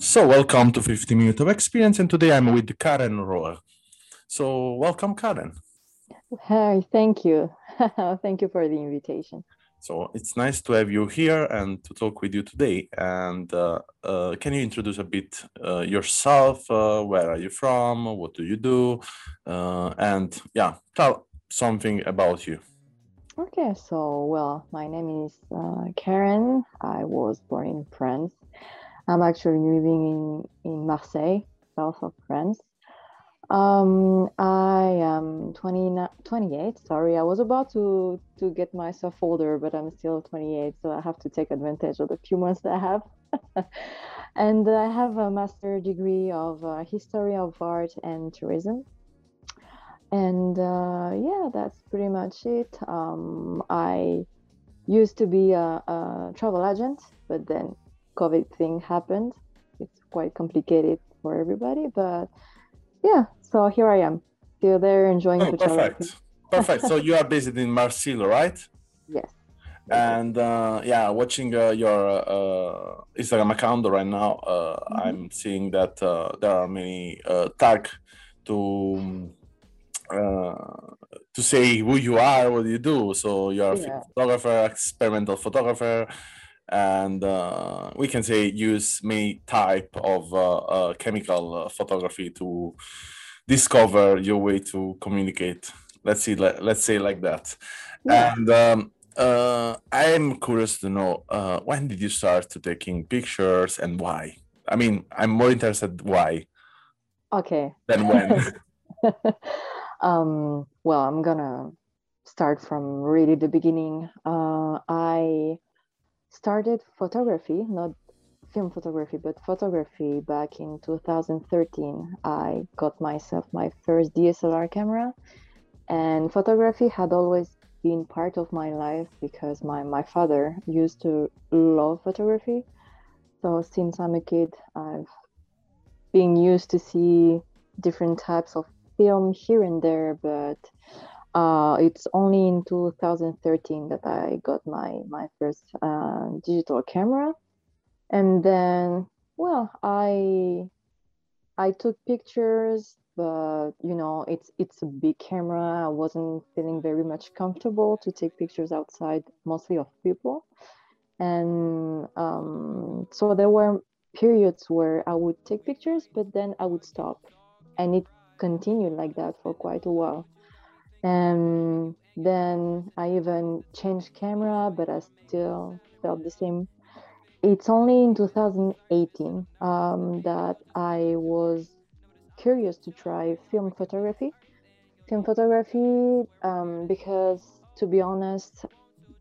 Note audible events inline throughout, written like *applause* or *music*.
So welcome to 50 Minutes of Experience and today I'm with Karen Rohr. So welcome Karen. Hi, thank you. *laughs* thank you for the invitation. So it's nice to have you here and to talk with you today. And uh, uh, can you introduce a bit uh, yourself? Uh, where are you from? What do you do? Uh, and yeah, tell something about you. Okay, so well, my name is uh, Karen. I was born in France. I'm actually living in, in Marseille, south of France. Um, I am 20, 28. Sorry, I was about to to get myself older, but I'm still 28, so I have to take advantage of the few months that I have. *laughs* and I have a master degree of uh, history of art and tourism. And uh, yeah, that's pretty much it. Um, I used to be a, a travel agent, but then COVID thing happened. It's quite complicated for everybody, but yeah, so here I am, still there enjoying oh, Perfect. perfect. So you are based in Marseille, right? *laughs* Yes. And uh, yeah, watching uh, your uh, Instagram account right now, uh, mm-hmm. I'm seeing that uh, there are many uh, tags to to say who you are, what you do. So you're yeah. a photographer, experimental photographer, and uh, we can say use many type of uh, uh, chemical photography to discover your way to communicate. Let's see let, let's say like that. Yeah. and um, uh, i'm curious to know uh, when did you start to taking pictures and why? I mean i'm more interested why okay. than when. *laughs* *laughs* Um, well i'm gonna start from really the beginning. Uh, i started photography, not film photography, but photography back in 2013. I got myself my first DSLR camera, and photography had always been part of my life because my, my father used to love photography. So since I'm a kid, I've been used to see different types of film here and there, but uh, it's only in 2013 that I got my my first uh, digital camera, and then well, I I took pictures, but you know it's it's a big camera. I wasn't feeling very much comfortable to take pictures outside, mostly of people, and um, so there were periods where I would take pictures, but then I would stop, and it continued like that for quite a while and then I even changed camera, but I still felt the same. It's only in 2018 um, that I was curious to try film photography. Film photography, um, because to be honest,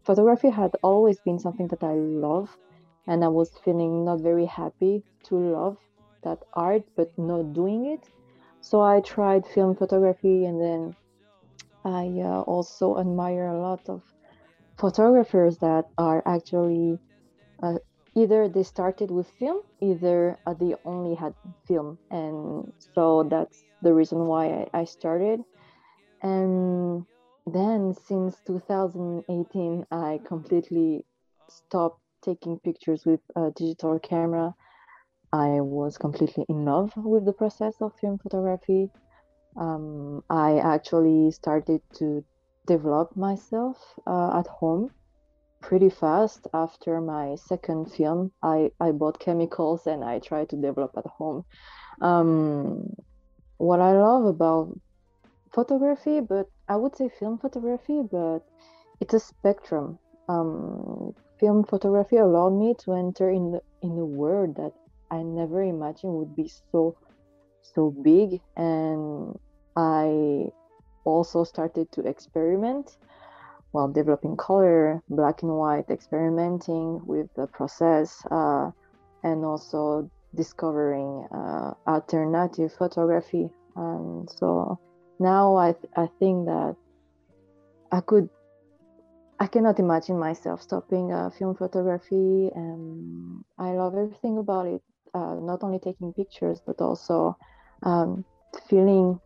photography had always been something that I love, and I was feeling not very happy to love that art, but not doing it. So I tried film photography, and then I uh, also admire a lot of photographers that are actually uh, either they started with film, either uh, they only had film, and so that's the reason why I, I started. And then since 2018, I completely stopped taking pictures with a digital camera. I was completely in love with the process of film photography um, I actually started to develop myself uh, at home pretty fast after my second film. I, I bought chemicals and I tried to develop at home. Um, what I love about photography, but I would say film photography, but it's a spectrum. Um, film photography allowed me to enter in the, in a world that I never imagined would be so so big and I also started to experiment while developing color, black and white, experimenting with the process, uh, and also discovering uh, alternative photography. And so now I, th- I think that I could, I cannot imagine myself stopping uh, film photography. And I love everything about it, uh, not only taking pictures, but also um, feeling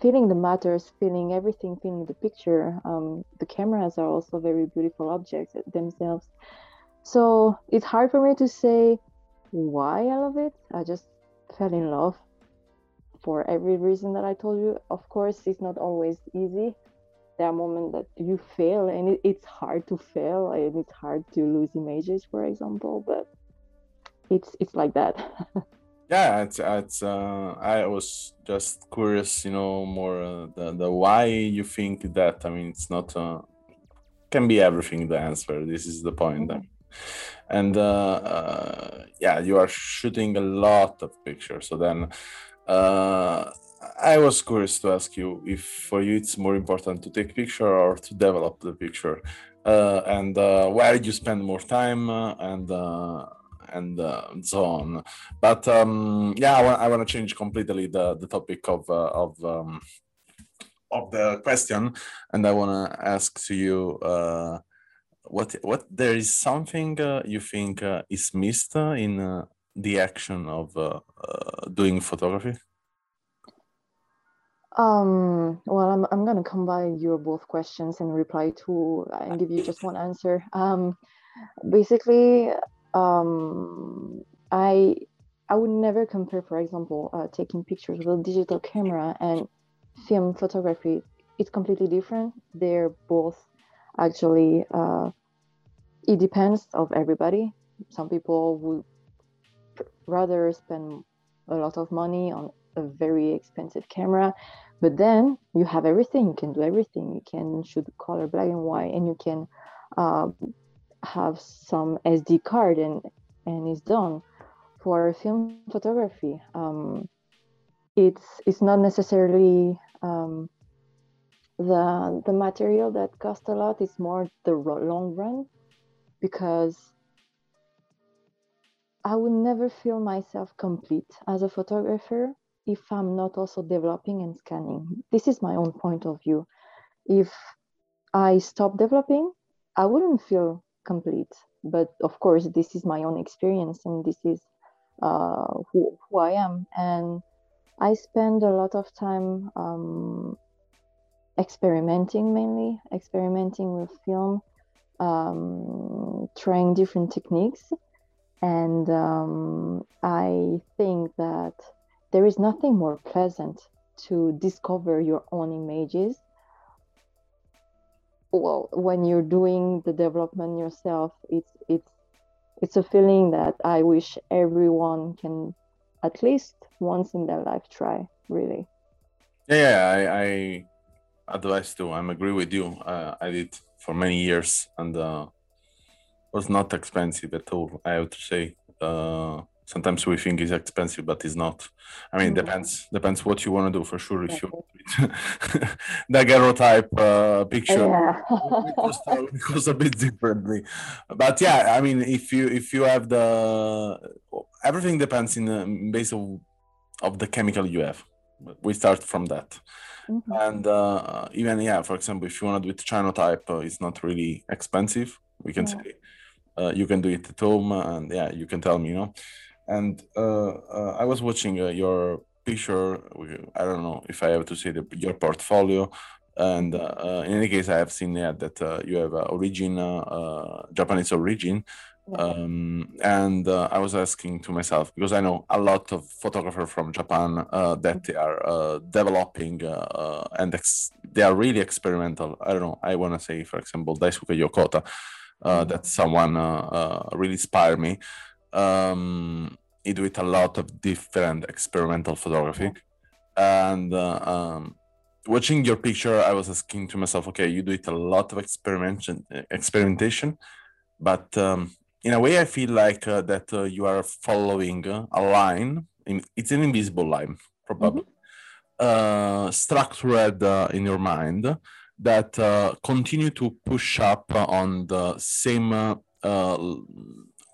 feeling the matters, feeling everything, feeling the picture. Um, the cameras are also very beautiful objects themselves. So it's hard for me to say why I love it. I just fell in love for every reason that I told you. Of course, it's not always easy. There are moments that you fail, and it, it's hard to fail, and it's hard to lose images, for example. But it's it's like that. *laughs* yeah, it's it's. Uh, I was just curious, you know, more uh, the the why you think that. I mean, it's not. Uh, can be everything. The answer. This is the point. Mm-hmm and uh, uh, yeah you are shooting a lot of pictures so then uh, i was curious to ask you if for you it's more important to take picture or to develop the picture uh, and uh, where you spend more time and uh, and and so on. But um, yeah i want to change completely the, the topic of of um, of the question and i want to ask to you what what there is something uh, you think uh, is missed uh, in uh, the action of uh, uh, doing photography? Um well i'm, I'm gonna combine your both questions and reply to and give you just one answer. Um basically um i i would never compare for example taking pictures with a digital camera and film photography. It's completely different. They're both actually uh, it depends of everybody. Some people would rather spend a lot of money on a very expensive camera but then you have everything. You can do everything. You can shoot color black and white and you can uh, have some sd card and and it's done for film photography um, it's it's not necessarily um, the the material that costs a lot it's more the long run because I would never feel myself complete as a photographer if I'm not also developing and scanning. This is my own point of view. If I stop developing, I wouldn't feel complete. But of course, this is my own experience and this is uh, who, who I am. And I spend a lot of time um, experimenting mainly, experimenting with film, um, trying different techniques. And um, I think that there is nothing more pleasant to discover your own images. Well, when you're doing the development yourself, it's it's it's a feeling that I wish everyone can at least once in their life try. Really. Yeah, I, I advise too. I'm agree with you. Uh, I did for many years and uh, was not expensive at all. I have to say. Uh, sometimes we think it's expensive, but it's not. I mean, mm-hmm. depends depends what you want to do for sure. If you daguerreotype *laughs* uh, picture, yeah. it, costs, it costs a bit differently. But yeah, I mean, if you if you have the everything depends in the base of of the chemical you have. We start from that. Mm-hmm. And uh, even yeah, for example, if you want to do it cyanotype, uh, it's not really expensive. We can yeah. say uh, you can do it at home, and yeah, you can tell me, you know. And uh, uh, I was watching uh, your picture. I don't know if I have to say the, your portfolio. And in any case, I have seen yeah, that you have origin, Japanese origin, um, and uh, I was asking to myself because I know a lot of photographers from Japan uh, that they are uh, developing uh, uh, and ex- they are really experimental. I don't know. I want to say, for example, Daisuke Yokota. Uh, mm-hmm. that someone really inspired me. Um, he do it a lot of different experimental photography, and um, watching your picture, I was asking to myself, okay, you do it a lot of experimentation, experimentation, but um, in a way, I feel like uh, that uh, you are following uh, a line. It's an invisible line, probably, mm-hmm. structured uh, in your mind that uh, continue to push up on the same uh,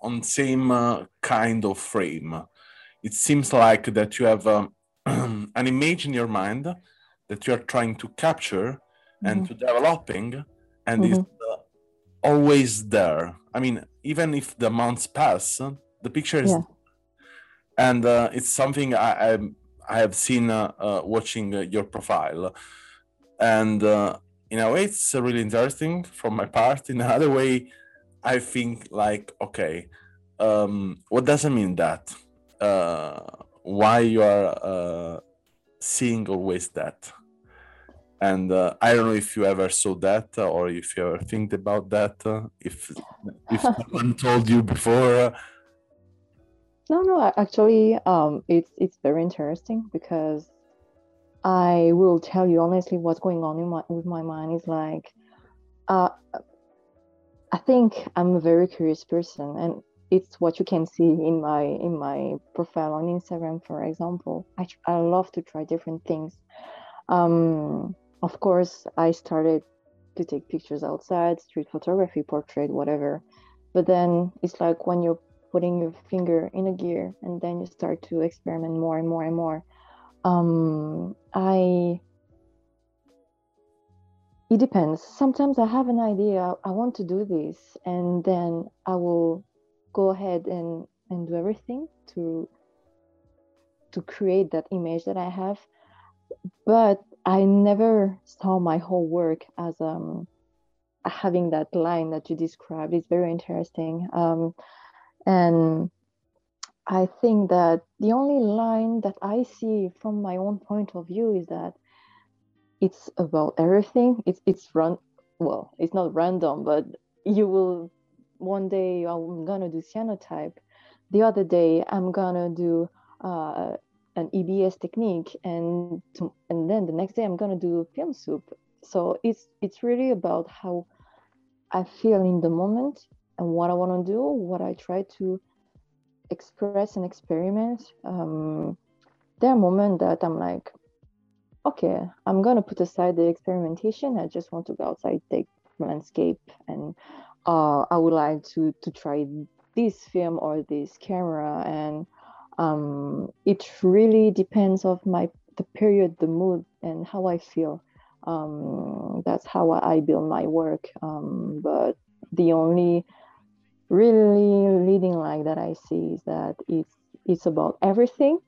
on same uh, kind of frame. It seems like that you have um, *clears throat* an image in your mind that you are trying to capture mm-hmm. and to developing, and mm-hmm. it's uh, always there. I mean, even if the months pass, the picture is, yeah. and uh, it's something I, I, I have seen uh, uh, watching uh, your profile, and in a way it's really interesting from my part. In another way, I think like okay, um, what does it mean that? Uh, why you are uh, seeing always that? And uh, I don't know if you ever saw that or if you ever think about that. Uh, if if *laughs* someone told you before. No, no. Actually, um, it's it's very interesting because I will tell you honestly what's going on in my with my mind is like, uh, I think I'm a very curious person, and it's what you can see in my in my profile on Instagram, for example. I I love to try different things. Um, of course, I started to take pictures outside, street photography, portrait, whatever. But then it's like when you're putting your finger in a gear, and then you start to experiment more and more and more. Um, I it depends. Sometimes I have an idea, I want to do this, and then I will go ahead and, and do everything to to create that image that I have. But I never saw my whole work as um having that line that you described. It's very interesting. Um, and I think that the only line that I see from my own point of view is that it's about everything. It's it's run well, it's not random, but you will one day I'm gonna do cyanotype. The other day I'm gonna do uh, an EBS technique, and to, and then the next day I'm gonna do film soup. So it's it's really about how I feel in the moment and what I want to do, what I try to express and experiment. Um, there are moments that I'm like, okay, I'm gonna put aside the experimentation. I just want to go outside, take landscape, and uh, I would like to to try this film or this camera. And um, it really depends of my the period, the mood, and how I feel. Um, that's how I build my work. Um, but the only really leading light that I see is that it's it's about everything.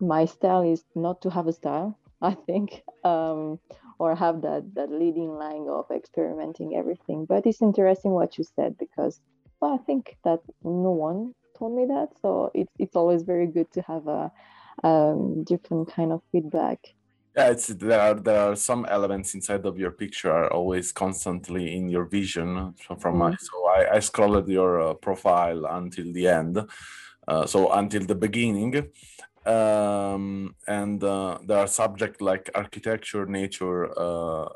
My style is not to have a style. I think, um, or have that that leading line of experimenting everything. But it's interesting what you said because well, I think that no one told me that, so it's it's always very good to have a um, different kind of feedback. Yeah, it's there are there are some elements inside of your picture are always constantly in your vision from, from mm-hmm. my so I, I scrolled your uh, profile until the end, uh, so until the beginning, um, and uh, there are subjects like architecture, nature, uh,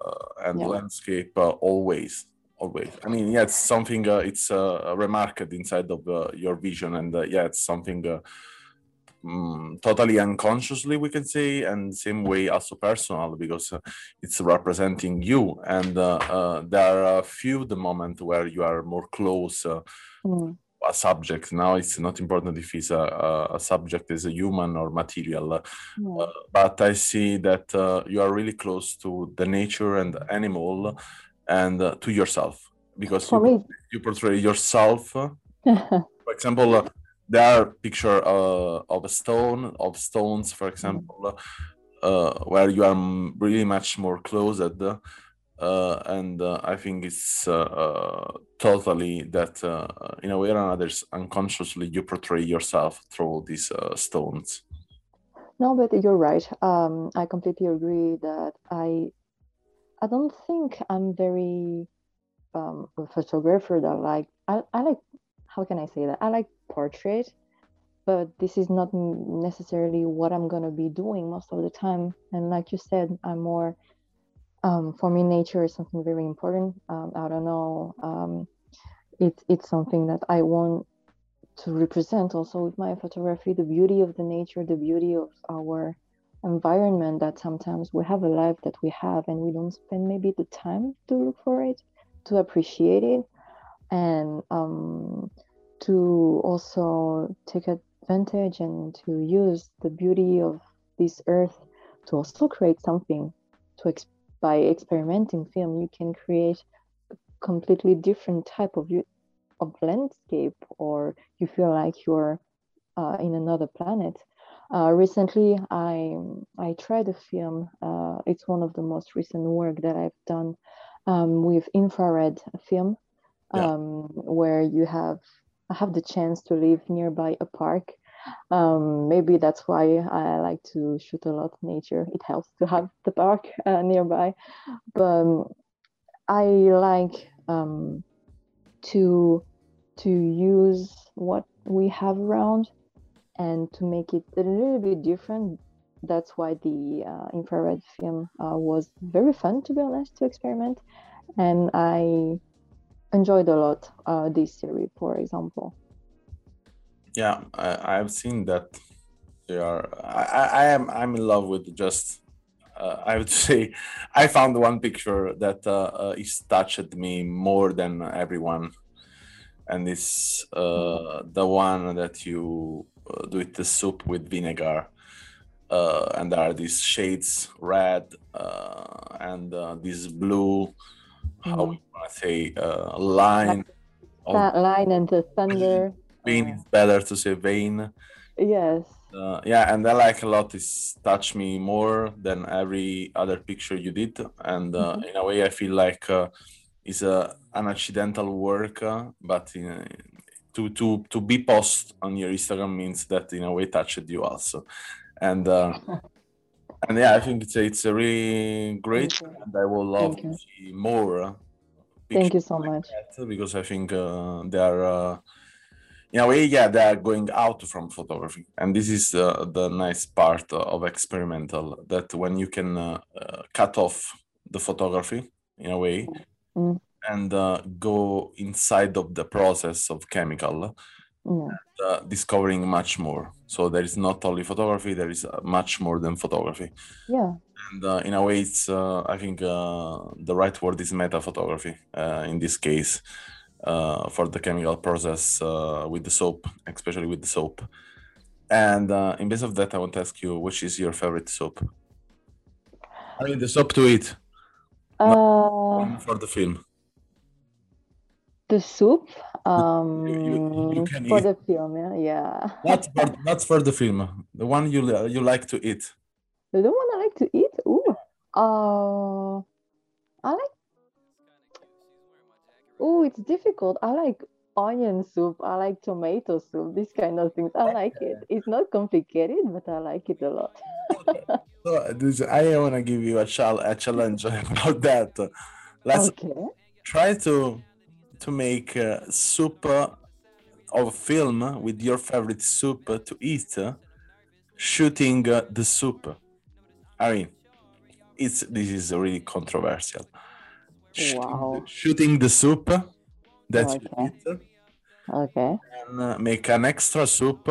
and yeah. landscape uh, always, always. I mean, yeah, it's something. Uh, it's uh, remarked inside of uh, your vision, and yeah, it's something mm, totally unconsciously we can say, and same way also personal because it's representing you. And there are a few the moment where you are more close. Mm a subject now it's not important if it's a, a subject is a human or material uh, but i see that uh, you are really close to the nature and the animal and uh, to yourself because For you, me. you portray yourself. *laughs* For example uh, there are picture uh, of a stone of stones for example uh, where you are really much more closed uh, and uh, I think it's uh, uh totally that uh, in a way or another, unconsciously you portray yourself through these uh, stones. No, but you're right. Um, I completely agree that I, I don't think I'm very um, a photographer that like I, I like how can I say that I like portrait, but this is not necessarily what I'm gonna be doing most of the time. And like you said, I'm more um, for me, nature is something very important. Um, I don't know. Um, it's it's something that I want to represent also with my photography. The beauty of the nature, the beauty of our environment. That sometimes we have a life that we have, and we don't spend maybe the time to look for it, to appreciate it, and um, to also take advantage and to use the beauty of this earth to also create something to ex- by experimenting film you can create a completely different type of of landscape or you feel like you're uh, in another planet uh, recently i i tried a film uh, it's one of the most recent work that i've done um, with infrared film um, yeah. where you have have the chance to live nearby a park um, maybe that's why I like to shoot a lot of nature. It helps to have the park *laughs* uh, nearby. But um, I like um, to to use what we have around and to make it a little bit different. That's why the uh, infrared film uh, was very fun, to be honest, to experiment. And I enjoyed a lot uh, this series, for example yeah I, i've seen that they are i i am i'm in love with just uh, i would *laughs* say i found one picture that uh, uh, is touched me more than everyone and it's uh, the one that you uh, do it the soup with vinegar uh, and there are these shades red uh, and uh, this blue how mm. we want to say uh, line that line and the thunder *clears throat* vein is better to say vein. Yes. Uh, yeah, and I like a lot. This touch me more than every other picture you did, and uh, mm-hmm. in a way, I feel like uh, it's a an accidental work, uh, but in, to to to be post on your Instagram means that in a way touched you also, and. Uh, *laughs* and yeah, I think it's a, it's a really great, and I would love to see more. Thank you so like much. because I think uh, they are in a way, yeah, they are going out from photography, and this is uh, the nice part of experimental. That when you can uh, uh, cut off the photography in a way, mm. and uh, go inside of the process of chemical, and, uh, discovering much more. So there is not only photography; there is uh, much more than photography. Yeah. And in a way, it's I think the right word is meta photography in this case uh, for the chemical process uh, with the soap, especially with the soap. And uh, in base of that, I want to ask you, which is your favorite soap? I mean, the soap to eat. Uh, for the film. The soup um, you, you, you for eat. the film, yeah, yeah. not for not for the film. The one you you like to eat. The one I like to eat. Ooh, uh, I like Oh, it's difficult. I like onion soup. I like tomato soup. These kind of things. I like it. It's not complicated, but I like it a lot. *laughs* *laughs* so, this, I want to give you a, chal- a challenge *laughs* about that. Let's okay. try to to make uh, soup uh, of film with your favorite soup to eat, uh, shooting the soup. I mean, it's this is really controversial Wow. Shooting the soup that okay. Okay. And uh, make an extra soup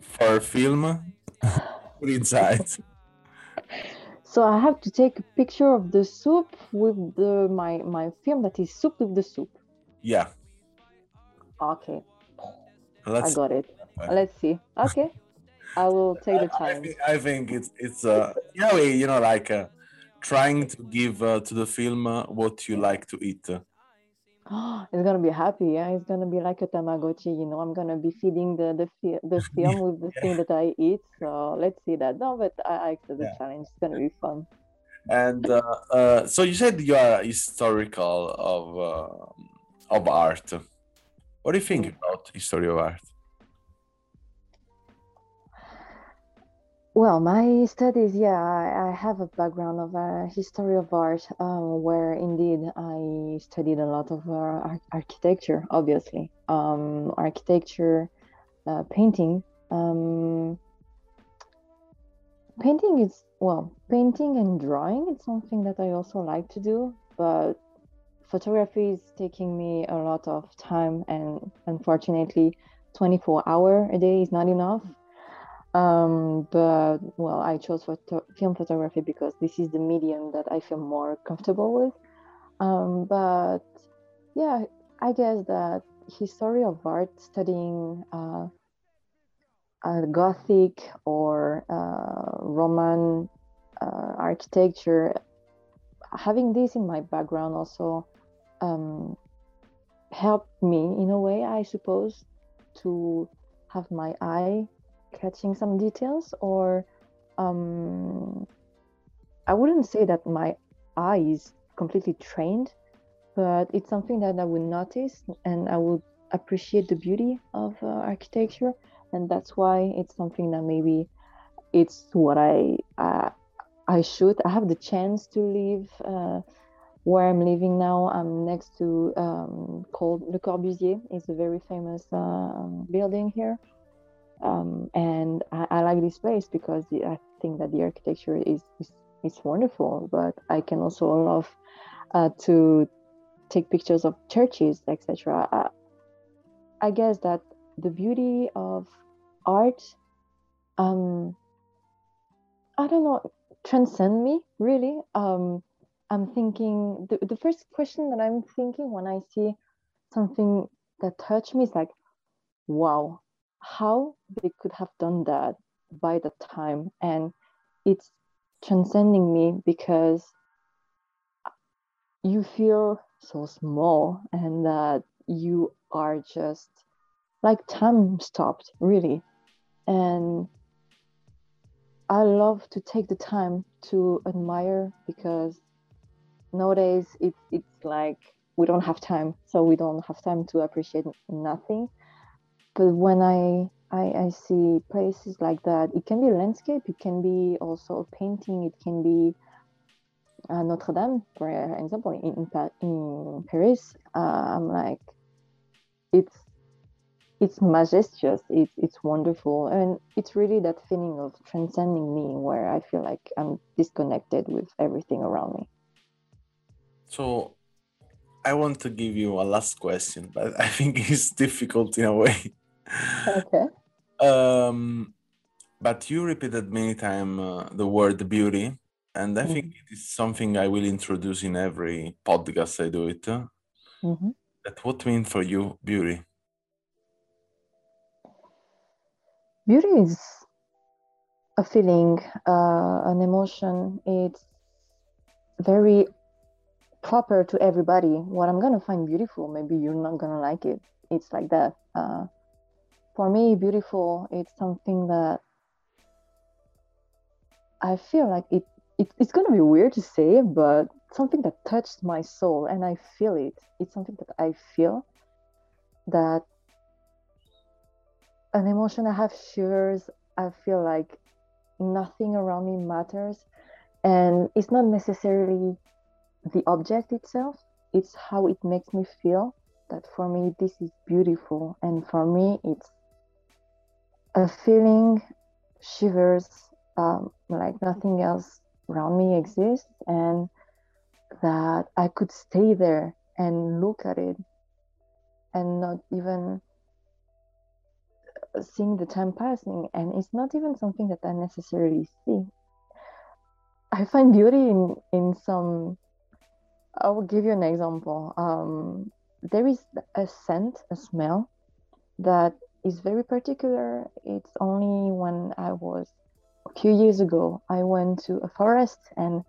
for film *laughs* put inside. *laughs* So I have to take a picture of the soup with the my my film that is soup with the soup. Yeah. Okay. Let's I got it. Let's see. Okay. I will *laughs* take the time. I think, I think it's it's uh yeah you know like uh, trying to give uh, to the film uh, what you like to eat. Oh, *gasps* it's gonna be happy. Yeah, it's gonna be like a Tamagotchi. You know, I'm gonna be feeding the the, the *laughs* film with the yeah. thing that I eat. So let's see that. No, but I, I accept the yeah. challenge. It's gonna be fun. And uh, uh, so you said you are historical of uh, of art. What do you think about history of art? Well, my studies, yeah, I, I have a background of a history of art, um, where indeed I studied a lot of uh, ar- architecture, obviously, um, architecture, uh, painting. Um, painting is well, painting and drawing. It's something that I also like to do, but photography is taking me a lot of time, and unfortunately, 24 hour a day is not enough um, but well, I chose photo- film photography because this is the medium that I feel more comfortable with. Um, but yeah, I guess that history of art, studying uh, uh, Gothic or uh, Roman uh, architecture, having this in my background also um, helped me in a way, I suppose, to have my eye catching some details or um, I wouldn't say that my eye is completely trained, but it's something that I would notice and I would appreciate the beauty of uh, architecture, and that's why it's something that maybe it's what I uh, I should. I have the chance to live uh, where I'm living now. I'm next to um, called Le Corbusier. It's a very famous uh, building here. Um, and I, I, like this place because I think that the architecture is, is, is wonderful. But I can also love uh, to take pictures of churches, etc. I, I, guess that the beauty of art, um, I don't know, transcend me really. Um, I'm thinking the, the first question that I'm thinking when I see something that touched me is like, wow, how they could have done that by the time. And it's transcending me because you feel so small and that you are just like time stopped really. And i love to take the time to admire because nowadays it, it's like we don't have time. So we don't have time to appreciate nothing but when I, I I see places like that, it can be landscape, it can be also a painting, it can be uh, Notre Dame, for example, in in Paris. Uh, I'm like, it's it's majestuous, it's it's wonderful, and it's really that feeling of transcending me, where I feel like I'm disconnected with everything around me. So I want to give you a last question, but *laughs* I think it's difficult in a way okay. Um, but you repeated many times uh, the word beauty, and I mm-hmm. think it is something I will introduce in every podcast I do it. Mm-hmm. That what means for you beauty? Beauty is a feeling, uh, an emotion. It's very proper to everybody. What I'm gonna find beautiful, maybe you're not gonna like it. It's like that. Uh, for me, beautiful it's something that I feel like it, it it's gonna be weird to say, but something that touched my soul and I feel it. It's something that I feel that an emotion I have shivers. I feel like nothing around me matters. And it's not necessarily the object itself, it's how it makes me feel that for me this is beautiful. And for me it's a feeling shivers um, like nothing else around me exists and that I could stay there and look at it and not even seeing the time passing and it's not even something that I necessarily see. I find beauty in in some I will give you an example. Um, there is a scent, a smell that is very particular. It's only when I was a few years ago, I went to a forest and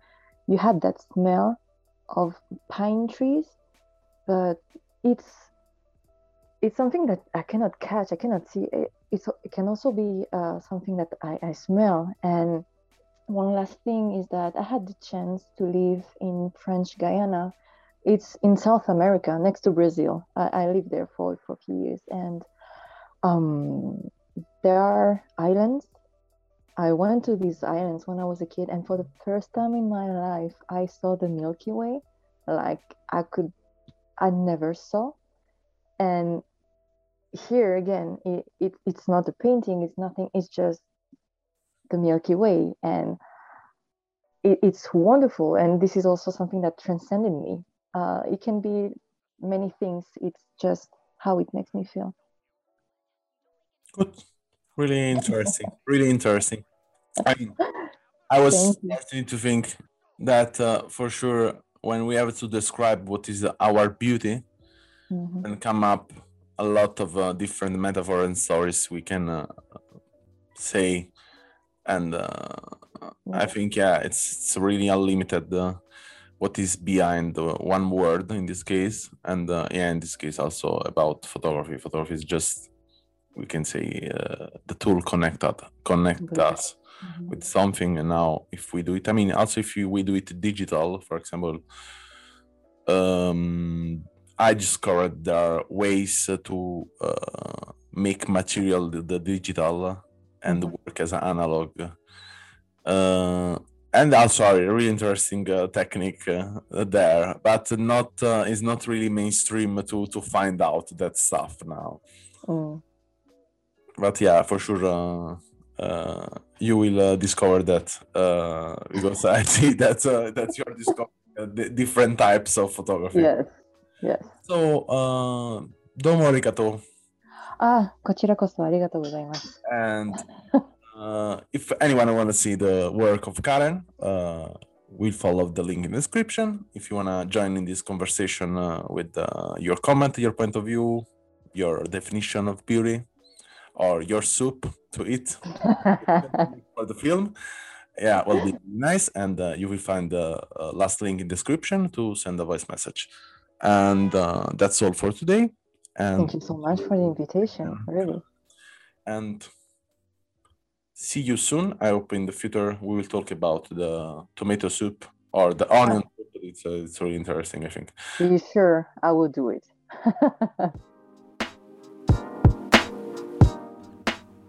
you had that smell of pine trees, but it's it's something that I cannot catch. I cannot see. It, it can also be uh, something that I, I smell. And one last thing is that I had the chance to live in French Guyana. It's in South America, next to Brazil. I, I lived there for, for a few years, and um, there are islands. I went to these islands when I was a kid, and for the first time in my life, I saw the Milky Way, like I could, I never saw. And here again, it, it it's not a painting, it's nothing, it's just the Milky Way, and it, it's wonderful. And this is also something that transcended me. Uh, it can be many things. It's just how it makes me feel. Good. Really interesting. really interesting. I mean, I was starting to think that uh, for sure when we have to describe what is our beauty mm-hmm. and come up a lot of uh, different metaphors and stories we can uh, say, and uh, yeah. I think yeah, it's it's really unlimited. Uh, what is behind one word in this case, and uh, yeah, in this case also about photography. Photography is just we can say uh, the tool connected connect us mm-hmm. with something and now if we do it i mean also if you, we do it digital for example um I discovered there are ways to uh, make material the, the digital and mm-hmm. work as an analog. Uh, and also a really interesting uh, technique uh, there, but not uh, is not really mainstream to to find out that stuff now. Mm But yeah, for sure, uh, you will discover that because I see that that you're discovering different types of photography. Yes. Yes. So, uh, どうもありがとう。あ、こちらこそありがとうございます。And uh, if anyone want to see the work of Karen, uh, we'll follow the link in the description. If you want to join in this conversation uh, with uh, your comment, your point of view, your definition of beauty, or your soup to eat *laughs* for the film, yeah, will be nice. And uh, you will find the uh, last link in description to send a voice message. And uh, that's all for today. And thank you so much for the invitation, really. And see you soon. I hope in the future we will talk about the tomato soup or the onion soup. It's, uh, it's really interesting, I think. Are you sure? I will do it. *laughs*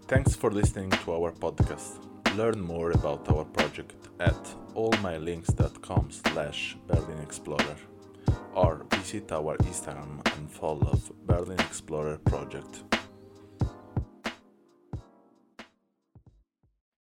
Thanks for listening to our podcast. Learn more about our project at allmylinks.com slash Berlin Explorer or visit our Instagram and follow Berlin Explorer project.